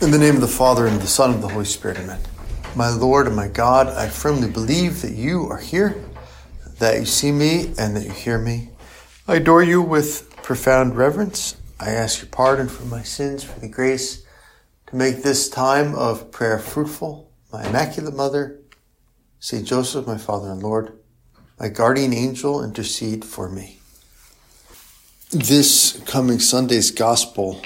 In the name of the Father, and of the Son, and of the Holy Spirit, amen. My Lord and my God, I firmly believe that you are here, that you see me, and that you hear me. I adore you with profound reverence. I ask your pardon for my sins, for the grace to make this time of prayer fruitful. My Immaculate Mother, Saint Joseph, my Father and Lord, my guardian angel, intercede for me. This coming Sunday's Gospel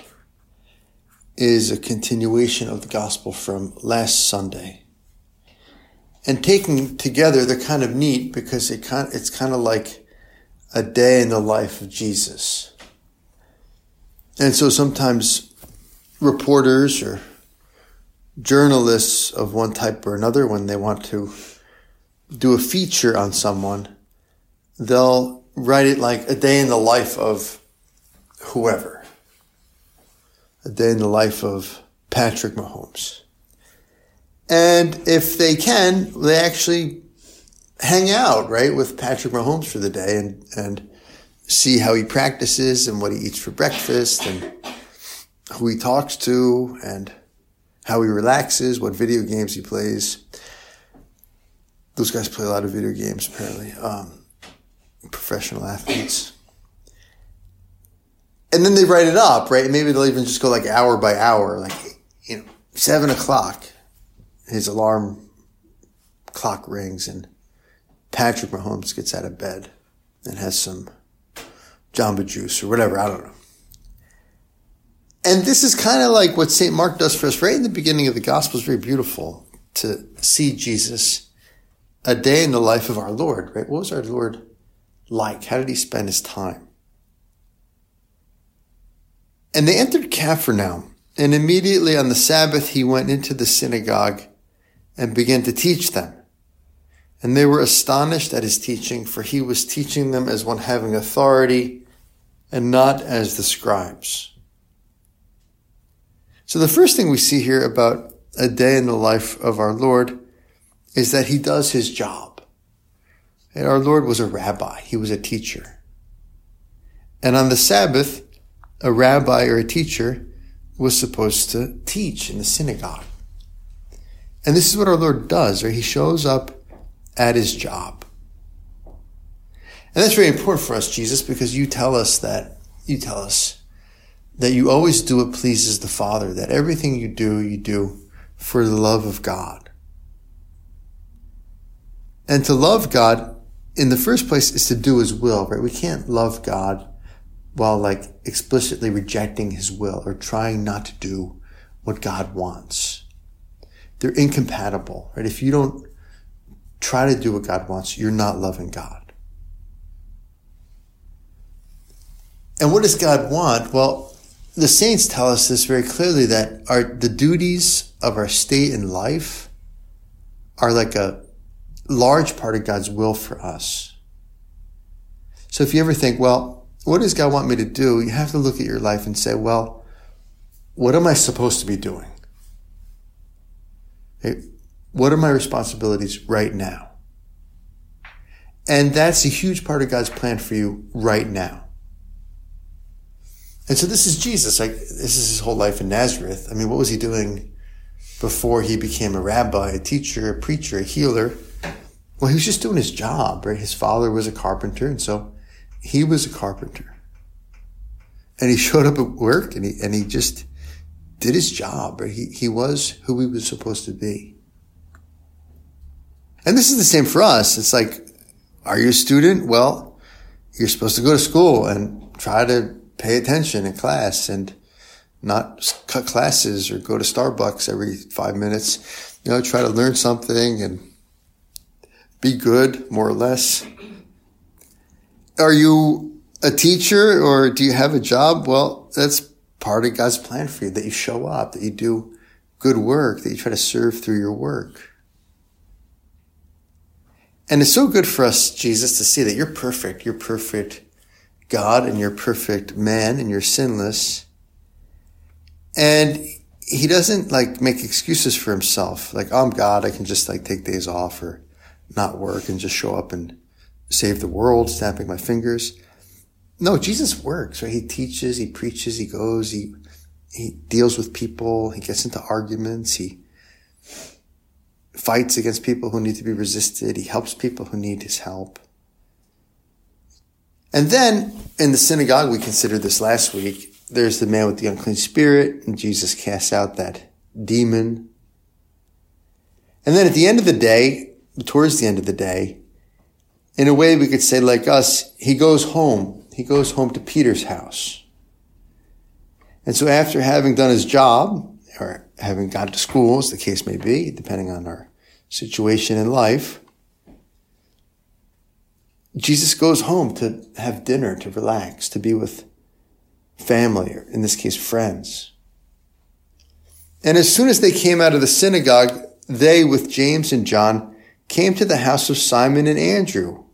is a continuation of the gospel from last Sunday. And taken together, they're kind of neat because it kind it's kind of like a day in the life of Jesus. And so sometimes reporters or journalists of one type or another, when they want to do a feature on someone, they'll write it like a day in the life of whoever a day in the life of Patrick Mahomes. And if they can, they actually hang out, right, with Patrick Mahomes for the day and, and see how he practices and what he eats for breakfast and who he talks to and how he relaxes, what video games he plays. Those guys play a lot of video games, apparently. Um, professional athletes and then they write it up, right? Maybe they'll even just go like hour by hour, like you know, seven o'clock. His alarm clock rings, and Patrick Mahomes gets out of bed and has some Jamba Juice or whatever. I don't know. And this is kind of like what St. Mark does for us right in the beginning of the gospel is very beautiful to see Jesus a day in the life of our Lord, right? What was our Lord like? How did he spend his time? And they entered Capharnaum, and immediately on the Sabbath he went into the synagogue and began to teach them. And they were astonished at his teaching, for he was teaching them as one having authority and not as the scribes. So the first thing we see here about a day in the life of our Lord is that he does his job. And our Lord was a rabbi. He was a teacher. And on the Sabbath, a rabbi or a teacher was supposed to teach in the synagogue. And this is what our Lord does, right? He shows up at his job. And that's very important for us, Jesus, because you tell us that, you tell us that you always do what pleases the Father, that everything you do, you do for the love of God. And to love God in the first place is to do his will, right? We can't love God while like explicitly rejecting his will or trying not to do what God wants. They're incompatible, right? If you don't try to do what God wants, you're not loving God. And what does God want? Well, the saints tell us this very clearly that our, the duties of our state in life are like a large part of God's will for us. So if you ever think, well, what does God want me to do? You have to look at your life and say, well, what am I supposed to be doing? Hey, what are my responsibilities right now? And that's a huge part of God's plan for you right now. And so this is Jesus. Like this is his whole life in Nazareth. I mean, what was he doing before he became a rabbi, a teacher, a preacher, a healer? Well, he was just doing his job, right? His father was a carpenter, and so he was a carpenter. And he showed up at work and he, and he just did his job. He, he was who he was supposed to be. And this is the same for us. It's like, are you a student? Well, you're supposed to go to school and try to pay attention in class and not cut classes or go to Starbucks every five minutes. You know, try to learn something and be good, more or less are you a teacher or do you have a job? Well, that's part of God's plan for you that you show up, that you do good work, that you try to serve through your work. And it's so good for us, Jesus, to see that you're perfect. You're perfect God and you're perfect man and you're sinless. And he doesn't like make excuses for himself. Like, oh, I'm God. I can just like take days off or not work and just show up and save the world, snapping my fingers. No, Jesus works, right? He teaches, he preaches, he goes, he, he deals with people. He gets into arguments. He fights against people who need to be resisted. He helps people who need his help. And then in the synagogue, we considered this last week, there's the man with the unclean spirit, and Jesus casts out that demon. And then at the end of the day, towards the end of the day, in a way we could say like us, he goes home. He goes home to Peter's house. And so after having done his job, or having gone to school, as the case may be, depending on our situation in life, Jesus goes home to have dinner, to relax, to be with family, or in this case, friends. And as soon as they came out of the synagogue, they, with James and John, came to the house of Simon and Andrew.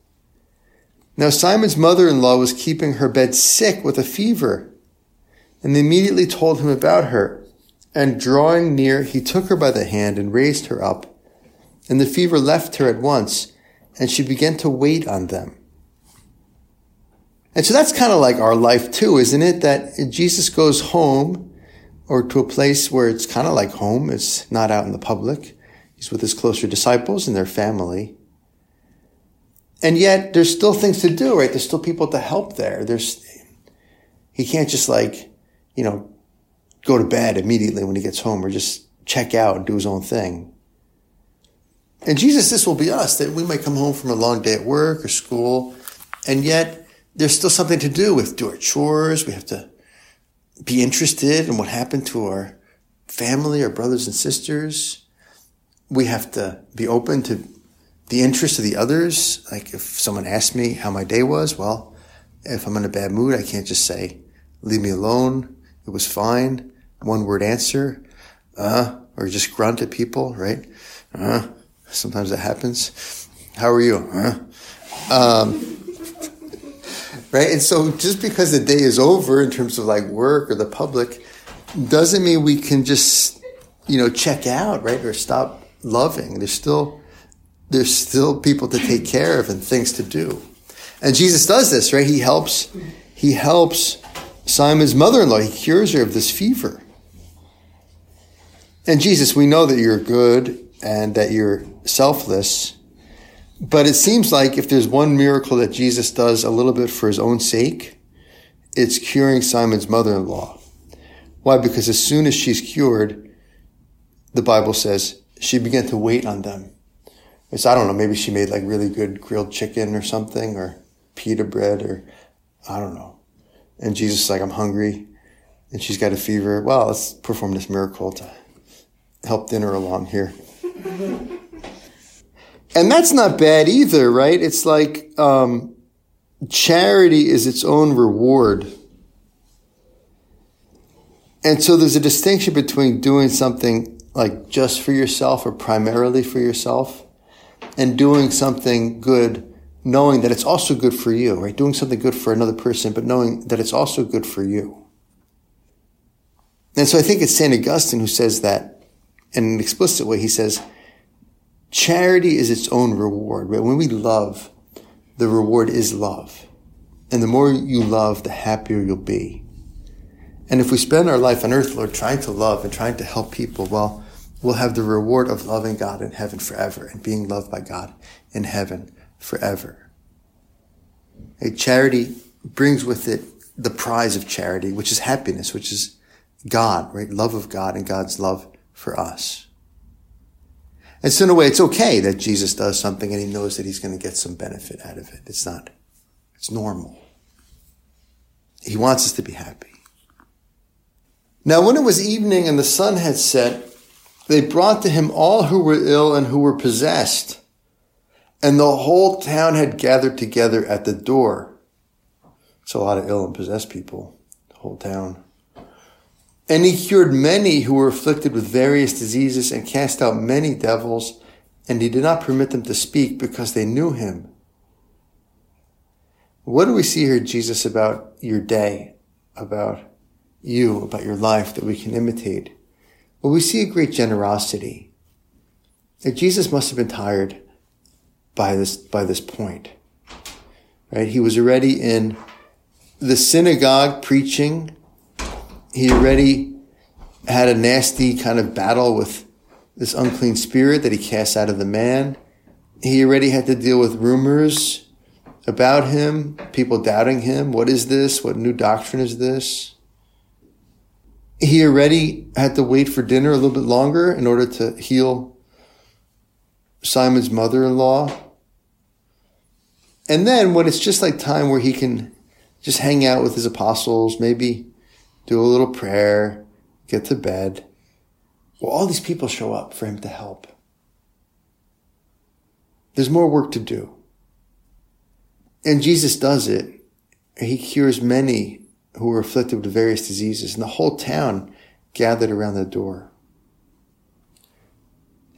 Now Simon's mother-in-law was keeping her bed sick with a fever, and they immediately told him about her. And drawing near, he took her by the hand and raised her up. And the fever left her at once, and she began to wait on them. And so that's kind of like our life too, isn't it? That Jesus goes home or to a place where it's kind of like home. It's not out in the public. He's with his closer disciples and their family. And yet there's still things to do, right? There's still people to help there. There's, he can't just like, you know, go to bed immediately when he gets home or just check out and do his own thing. And Jesus, this will be us, that we might come home from a long day at work or school, and yet there's still something to do with do our chores. We have to be interested in what happened to our family, our brothers and sisters. We have to be open to the interests of the others. Like if someone asks me how my day was, well, if I'm in a bad mood, I can't just say, leave me alone. It was fine. One word answer. Uh, or just grunt at people, right? Uh, sometimes that happens. How are you? Uh, um, right? And so just because the day is over in terms of like work or the public doesn't mean we can just, you know, check out, right? Or stop loving. There's still, there's still people to take care of and things to do. And Jesus does this, right? He helps, he helps Simon's mother-in-law. He cures her of this fever. And Jesus, we know that you're good and that you're selfless. But it seems like if there's one miracle that Jesus does a little bit for his own sake, it's curing Simon's mother-in-law. Why? Because as soon as she's cured, the Bible says she began to wait on them. It's, I don't know, maybe she made like really good grilled chicken or something or pita bread or I don't know. And Jesus is like, I'm hungry and she's got a fever. Well, let's perform this miracle to help dinner along here. And that's not bad either, right? It's like um, charity is its own reward. And so there's a distinction between doing something like just for yourself or primarily for yourself and doing something good knowing that it's also good for you, right? Doing something good for another person, but knowing that it's also good for you. And so I think it's St. Augustine who says that in an explicit way. He says, Charity is its own reward. Right? When we love, the reward is love. And the more you love, the happier you'll be. And if we spend our life on earth, Lord, trying to love and trying to help people, well, we'll have the reward of loving God in heaven forever and being loved by God in heaven forever. A charity brings with it the prize of charity, which is happiness, which is God, right? Love of God and God's love for us. And so in a way, it's okay that Jesus does something and he knows that he's going to get some benefit out of it. It's not, it's normal. He wants us to be happy. Now, when it was evening and the sun had set, they brought to him all who were ill and who were possessed. And the whole town had gathered together at the door. It's a lot of ill and possessed people, the whole town. And he cured many who were afflicted with various diseases and cast out many devils, and he did not permit them to speak because they knew him. What do we see here, Jesus, about your day, about you, about your life that we can imitate? Well, we see a great generosity. That Jesus must have been tired by this, by this point. Right? He was already in the synagogue preaching he already had a nasty kind of battle with this unclean spirit that he cast out of the man. He already had to deal with rumors about him, people doubting him. What is this? What new doctrine is this? He already had to wait for dinner a little bit longer in order to heal Simon's mother in law. And then when it's just like time where he can just hang out with his apostles, maybe do a little prayer, get to bed. Well, all these people show up for him to help. There's more work to do. And Jesus does it. He cures many who were afflicted with various diseases, and the whole town gathered around the door.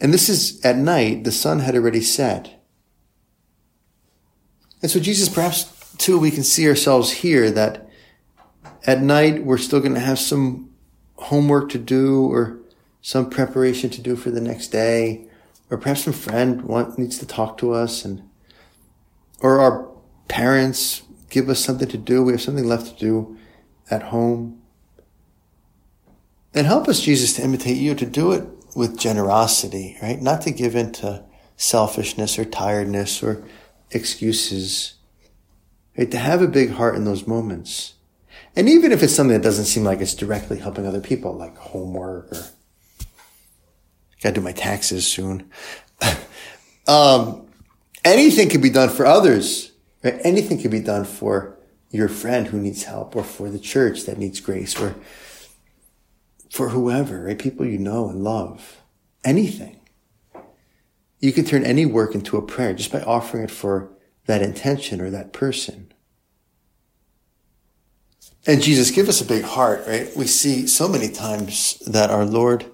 And this is at night, the sun had already set. And so Jesus, perhaps too, we can see ourselves here that at night we're still going to have some homework to do or some preparation to do for the next day, or perhaps some friend want, needs to talk to us and, or our parents give us something to do. We have something left to do at home. And help us, Jesus, to imitate you, to do it with generosity, right? Not to give in to selfishness or tiredness or excuses. Right? To have a big heart in those moments. And even if it's something that doesn't seem like it's directly helping other people, like homework or gotta do my taxes soon. um, anything can be done for others, right? Anything can be done for your friend who needs help or for the church that needs grace or for whoever, right? People you know and love. Anything. You can turn any work into a prayer just by offering it for that intention or that person. And Jesus, give us a big heart, right? We see so many times that our Lord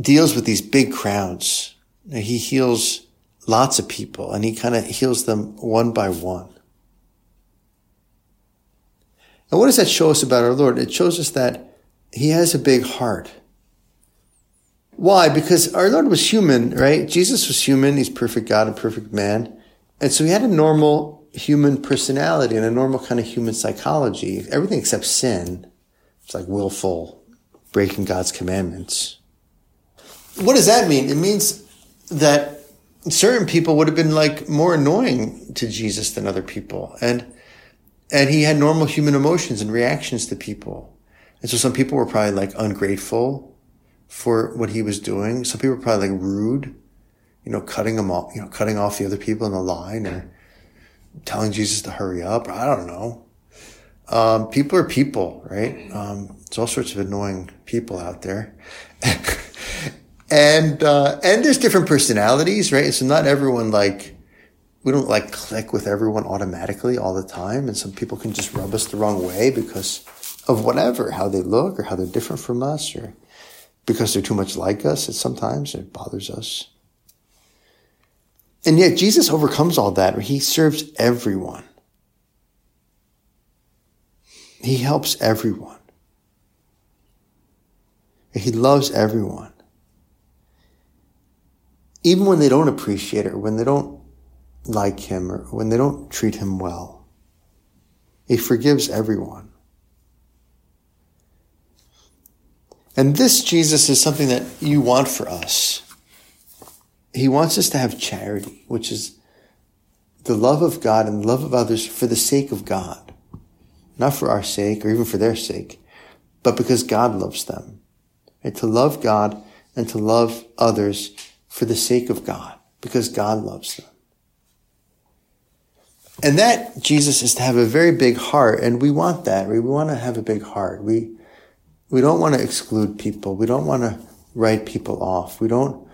deals with these big crowds. He heals lots of people and he kind of heals them one by one. And what does that show us about our Lord? It shows us that he has a big heart. Why? Because our Lord was human, right? Jesus was human. He's perfect God and perfect man. And so he had a normal human personality and a normal kind of human psychology. Everything except sin. It's like willful breaking God's commandments. What does that mean? It means that certain people would have been like more annoying to Jesus than other people. And, and he had normal human emotions and reactions to people. And so some people were probably like ungrateful for what he was doing. Some people were probably like rude, you know, cutting them off, you know, cutting off the other people in the line or telling Jesus to hurry up. I don't know. Um, people are people, right? Um, all sorts of annoying people out there. and, uh, and there's different personalities, right? So not everyone like, we don't like click with everyone automatically all the time. And some people can just rub us the wrong way because of whatever, how they look or how they're different from us or because they're too much like us. It sometimes it bothers us. And yet Jesus overcomes all that. He serves everyone. He helps everyone. He loves everyone. Even when they don't appreciate it when they don't like him or when they don't treat him well. He forgives everyone. And this, Jesus, is something that you want for us he wants us to have charity, which is the love of God and the love of others for the sake of God. Not for our sake or even for their sake, but because God loves them. Right? To love God and to love others for the sake of God, because God loves them. And that, Jesus, is to have a very big heart, and we want that. We want to have a big heart. We, we don't want to exclude people. We don't want to write people off. We don't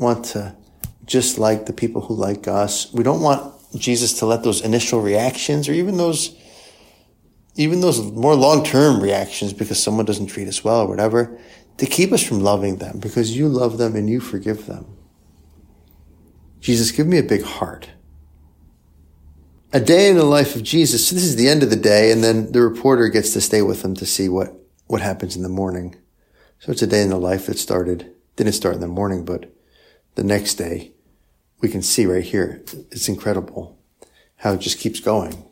want to just like the people who like us. We don't want Jesus to let those initial reactions or even those, even those more long-term reactions because someone doesn't treat us well or whatever, to keep us from loving them because you love them and you forgive them. Jesus, give me a big heart. A day in the life of Jesus. So this is the end of the day, and then the reporter gets to stay with him to see what, what happens in the morning. So it's a day in the life that started, didn't start in the morning, but the next day, we can see right here. It's incredible how it just keeps going.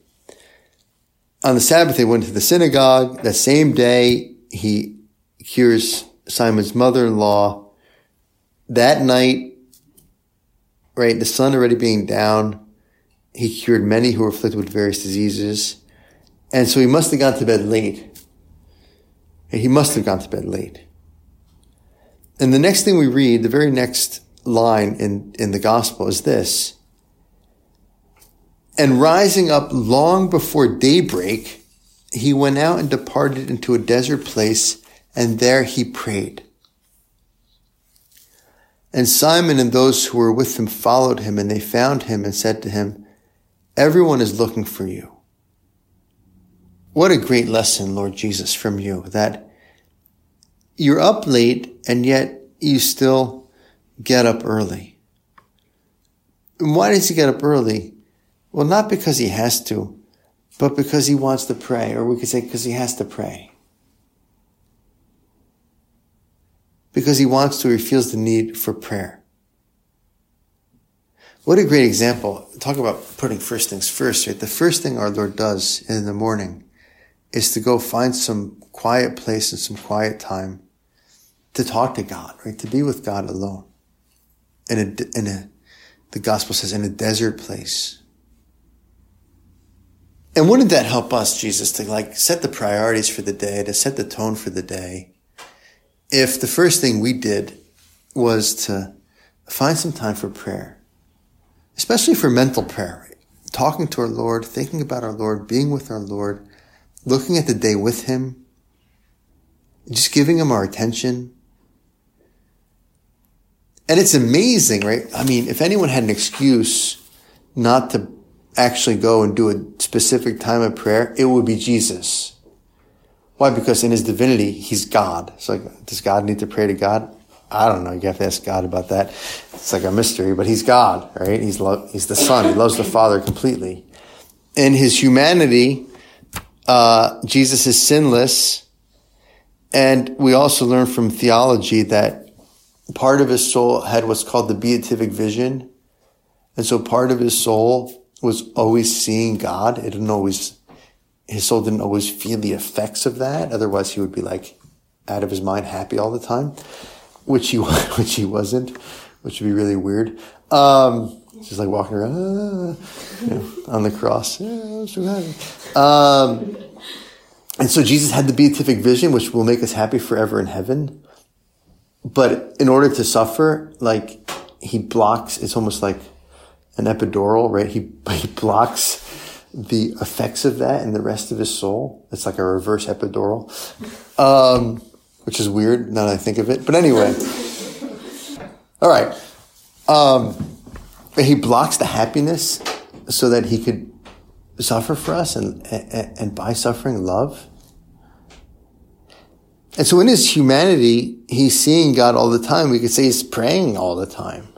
On the Sabbath, they went to the synagogue. That same day, he cures Simon's mother-in-law. That night, right, the sun already being down, he cured many who were afflicted with various diseases. And so he must have gone to bed late. He must have gone to bed late. And the next thing we read, the very next line in, in the gospel is this. And rising up long before daybreak, he went out and departed into a desert place, and there he prayed. And Simon and those who were with him followed him, and they found him and said to him, Everyone is looking for you. What a great lesson, Lord Jesus, from you that you're up late and yet you still get up early. And why does he get up early? Well, not because he has to, but because he wants to pray, or we could say because he has to pray. Because he wants to, he feels the need for prayer. What a great example. Talk about putting first things first, right? The first thing our Lord does in the morning is to go find some quiet place and some quiet time to talk to God, right? To be with God alone. In a, in a, the gospel says, in a desert place. And wouldn't that help us, Jesus, to like set the priorities for the day, to set the tone for the day? If the first thing we did was to find some time for prayer, especially for mental prayer, talking to our Lord, thinking about our Lord, being with our Lord, looking at the day with Him, just giving Him our attention. And it's amazing, right? I mean, if anyone had an excuse not to actually go and do a specific time of prayer, it would be Jesus. Why? Because in his divinity, he's God. So like, does God need to pray to God? I don't know. You have to ask God about that. It's like a mystery, but he's God, right? He's lo- he's the Son. He loves the Father completely. In his humanity, uh, Jesus is sinless, and we also learn from theology that part of his soul had what's called the beatific vision, and so part of his soul was always seeing God. It didn't always. His soul didn't always feel the effects of that. Otherwise, he would be like out of his mind, happy all the time which he which he wasn't, which would be really weird. Um, just like walking around ah, you know, on the cross. Um, and so Jesus had the beatific vision, which will make us happy forever in heaven. But in order to suffer, like he blocks, it's almost like an epidural, right? He, he blocks the effects of that in the rest of his soul. It's like a reverse epidural. Um, which is weird now that I think of it. But anyway, all right. Um, he blocks the happiness so that he could suffer for us and, and, and by suffering love. And so in his humanity, he's seeing God all the time. We could say he's praying all the time.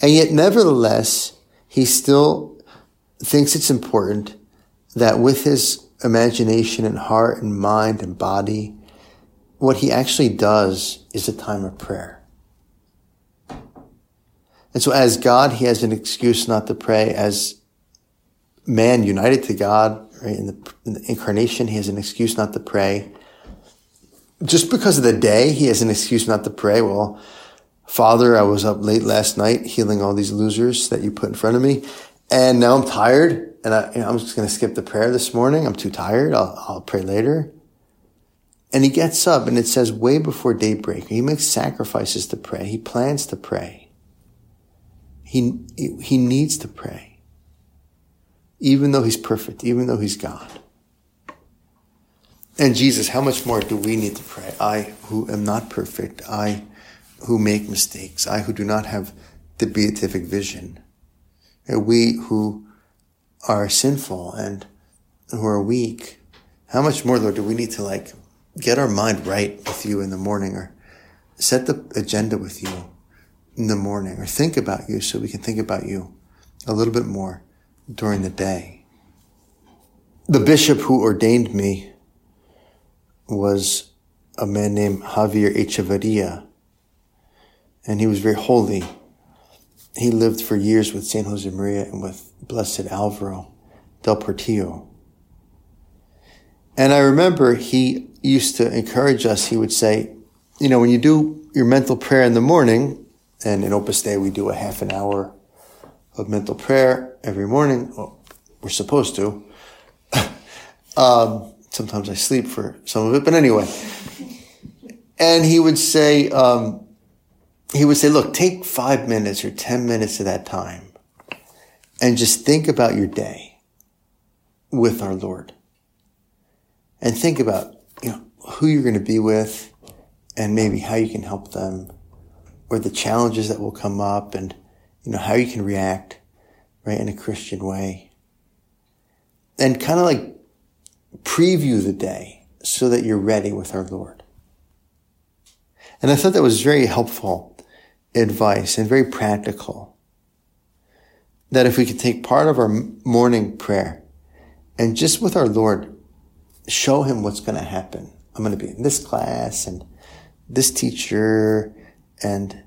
And yet, nevertheless, he still thinks it's important that with his imagination and heart and mind and body, what he actually does is a time of prayer. And so as God, he has an excuse not to pray. As man united to God, right, in the, in the incarnation, he has an excuse not to pray. Just because of the day, he has an excuse not to pray. Well, Father, I was up late last night healing all these losers that you put in front of me. And now I'm tired and I, you know, I'm just going to skip the prayer this morning. I'm too tired. I'll, I'll pray later. And he gets up and it says way before daybreak, he makes sacrifices to pray. He plans to pray. He, he needs to pray. Even though he's perfect, even though he's God. And Jesus, how much more do we need to pray? I who am not perfect, I who make mistakes, I who do not have the beatific vision, we who are sinful and who are weak, how much more, Lord, do we need to like get our mind right with you in the morning or set the agenda with you in the morning or think about you so we can think about you a little bit more during the day. The bishop who ordained me was a man named Javier Echeverria, and he was very holy. He lived for years with Saint Josemaria and with Blessed Alvaro del Portillo. And I remember he used to encourage us. He would say, you know, when you do your mental prayer in the morning, and in Opus Dei we do a half an hour of mental prayer every morning. Well, we're supposed to. um, sometimes I sleep for some of it, but anyway. And he would say, um, he would say, look, take five minutes or 10 minutes of that time and just think about your day with our Lord. And think about, who you're going to be with and maybe how you can help them or the challenges that will come up and, you know, how you can react, right, in a Christian way. And kind of like preview the day so that you're ready with our Lord. And I thought that was very helpful advice and very practical. That if we could take part of our morning prayer and just with our Lord, show him what's going to happen. I'm going to be in this class and this teacher and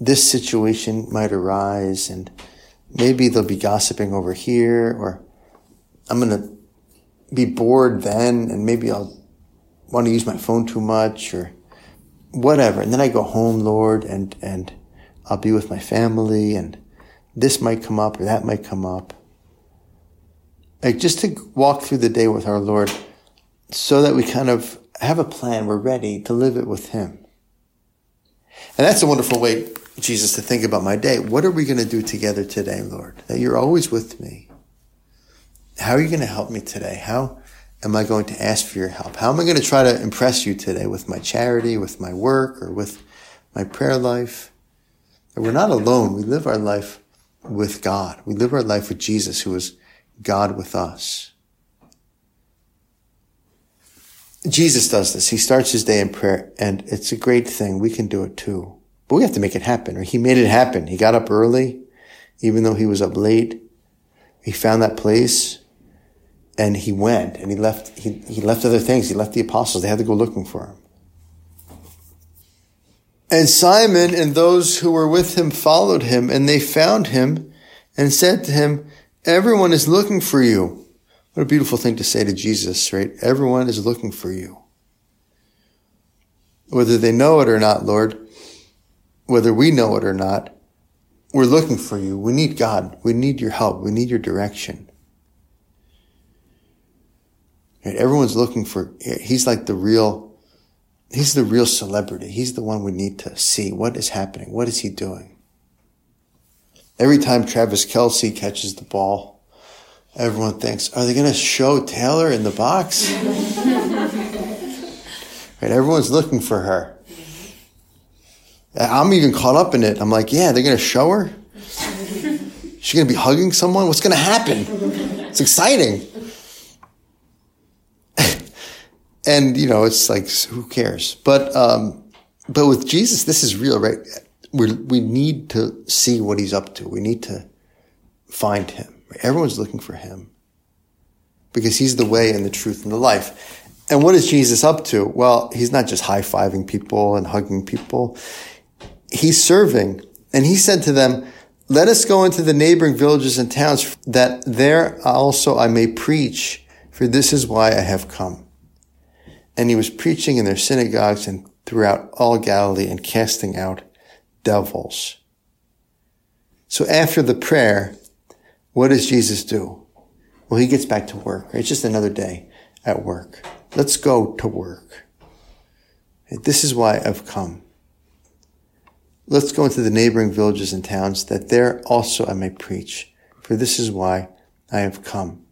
this situation might arise and maybe they'll be gossiping over here or I'm going to be bored then and maybe I'll want to use my phone too much or whatever. And then I go home, Lord, and, and I'll be with my family and this might come up or that might come up. Like just to walk through the day with our Lord so that we kind of have a plan. We're ready to live it with Him. And that's a wonderful way, Jesus, to think about my day. What are we going to do together today, Lord? That you're always with me. How are you going to help me today? How am I going to ask for your help? How am I going to try to impress you today with my charity, with my work, or with my prayer life? We're not alone. We live our life with God. We live our life with Jesus, who is God with us. Jesus does this. He starts his day in prayer, and it's a great thing. We can do it too. But we have to make it happen. Or he made it happen. He got up early, even though he was up late. He found that place and he went and he left, he, he left other things. He left the apostles. They had to go looking for him. And Simon and those who were with him followed him and they found him and said to him, everyone is looking for you. What a beautiful thing to say to Jesus, right? Everyone is looking for you. Whether they know it or not, Lord, whether we know it or not, we're looking for you. We need God. We need your help. We need your direction. Right? Everyone's looking for, he's like the real, he's the real celebrity. He's the one we need to see. What is happening? What is he doing? Every time Travis Kelce catches the ball, everyone thinks, are they going to show Taylor in the box? right? Everyone's looking for her. I'm even caught up in it. I'm like, yeah, they're going to show her. She's going to be hugging someone. What's going to happen? It's exciting and you know, it's like who cares? But um, but with Jesus, this is real, right? We we need to see what he's up to. We need to find him. Everyone's looking for him because he's the way and the truth and the life. And what is Jesus up to? Well, he's not just high fiving people and hugging people. He's serving. And he said to them, let us go into the neighboring villages and towns that there also I may preach, for this is why I have come. And he was preaching in their synagogues and throughout all Galilee and casting out devils. So after the prayer, what does Jesus do? Well, he gets back to work. It's just another day at work. Let's go to work. This is why I've come. Let's go into the neighboring villages and towns that there also I may preach, for this is why I have come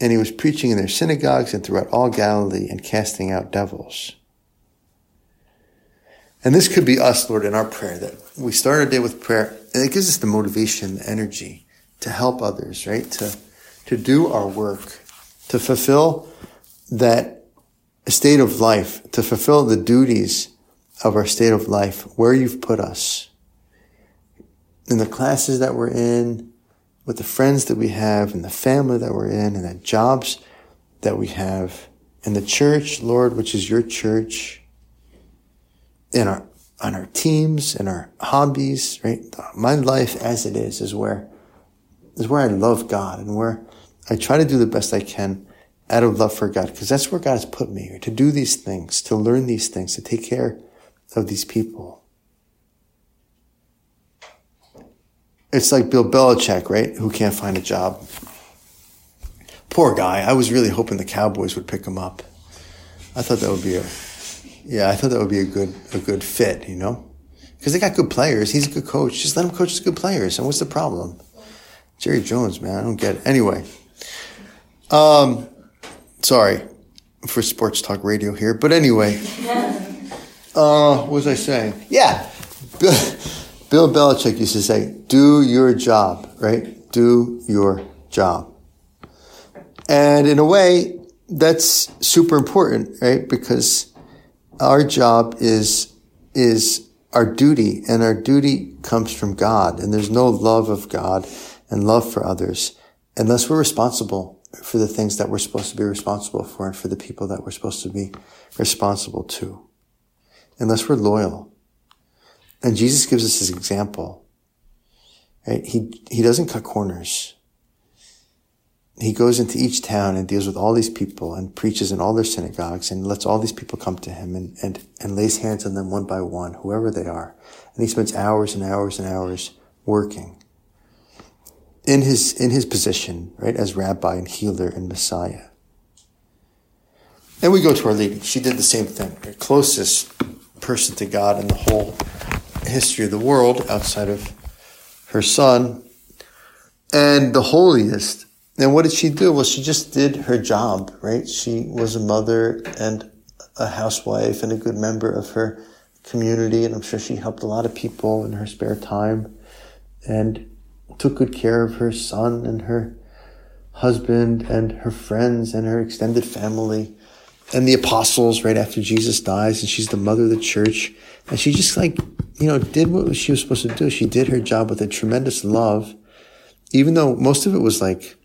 and he was preaching in their synagogues and throughout all Galilee and casting out devils. And this could be us, Lord, in our prayer, that we start our day with prayer, and it gives us the motivation, the energy to help others, right? To, to do our work, to fulfill that state of life, to fulfill the duties of our state of life, where you've put us. In the classes that we're in, with the friends that we have and the family that we're in and the jobs that we have and the church, Lord, which is your church, in our, on our teams and our hobbies, right? My life as it is, is where, is where I love God and where I try to do the best I can out of love for God, because that's where God has put me, to do these things, to learn these things, to take care of these people. It's like Bill Belichick, right? Who can't find a job. Poor guy. I was really hoping the Cowboys would pick him up. I thought that would be a, yeah, I thought that would be a good, a good fit, you know? Because they got good players. He's a good coach. Just let him coach the good players. And what's the problem? Jerry Jones, man, I don't get it. Anyway, um, sorry for sports talk radio here, but anyway, uh, what was I saying? Yeah, Bill, Bill Belichick used to say, "Do your job, right? Do your job." And in a way, that's super important, right? Because our job is is our duty, and our duty comes from God, and there's no love of God and love for others unless we're responsible for the things that we're supposed to be responsible for and for the people that we're supposed to be responsible to. Unless we're loyal. And Jesus gives us his example. Right? He, he doesn't cut corners. He goes into each town and deals with all these people and preaches in all their synagogues and lets all these people come to him and, and, and lays hands on them one by one, whoever they are. And he spends hours and hours and hours working in his, in his position, right, as rabbi and healer and Messiah. And we go to our lady. She did the same thing. The closest person to God in the whole history of the world outside of her son and the holiest. And what did she do? Well, she just did her job, right? She was a mother and a housewife and a good member of her community. And I'm sure she helped a lot of people in her spare time. And took good care of her son and her husband and her friends and her extended family and the apostles right after Jesus dies and she's the mother of the church. And she just like you know did what she was supposed to do. She did her job with a tremendous love even though most of it was like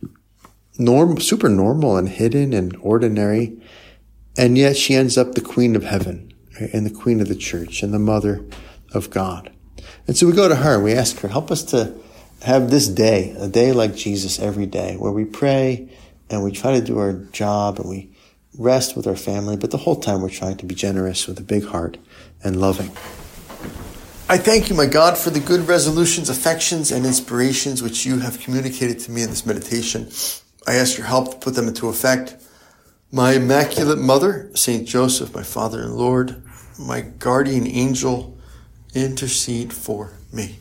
norm super normal and hidden and ordinary. And yet she ends up the queen of heaven right? and the queen of the church and the mother of God. And so we go to her and we ask her help us to have this day, a day like Jesus every day, where we pray and we try to do our job and we rest with our family, but the whole time we're trying to be generous with a big heart and loving. I thank you, my God, for the good resolutions, affections, and inspirations which you have communicated to me in this meditation. I ask your help to put them into effect. My Immaculate Mother, Saint Joseph, my Father and Lord, my guardian angel, intercede for me.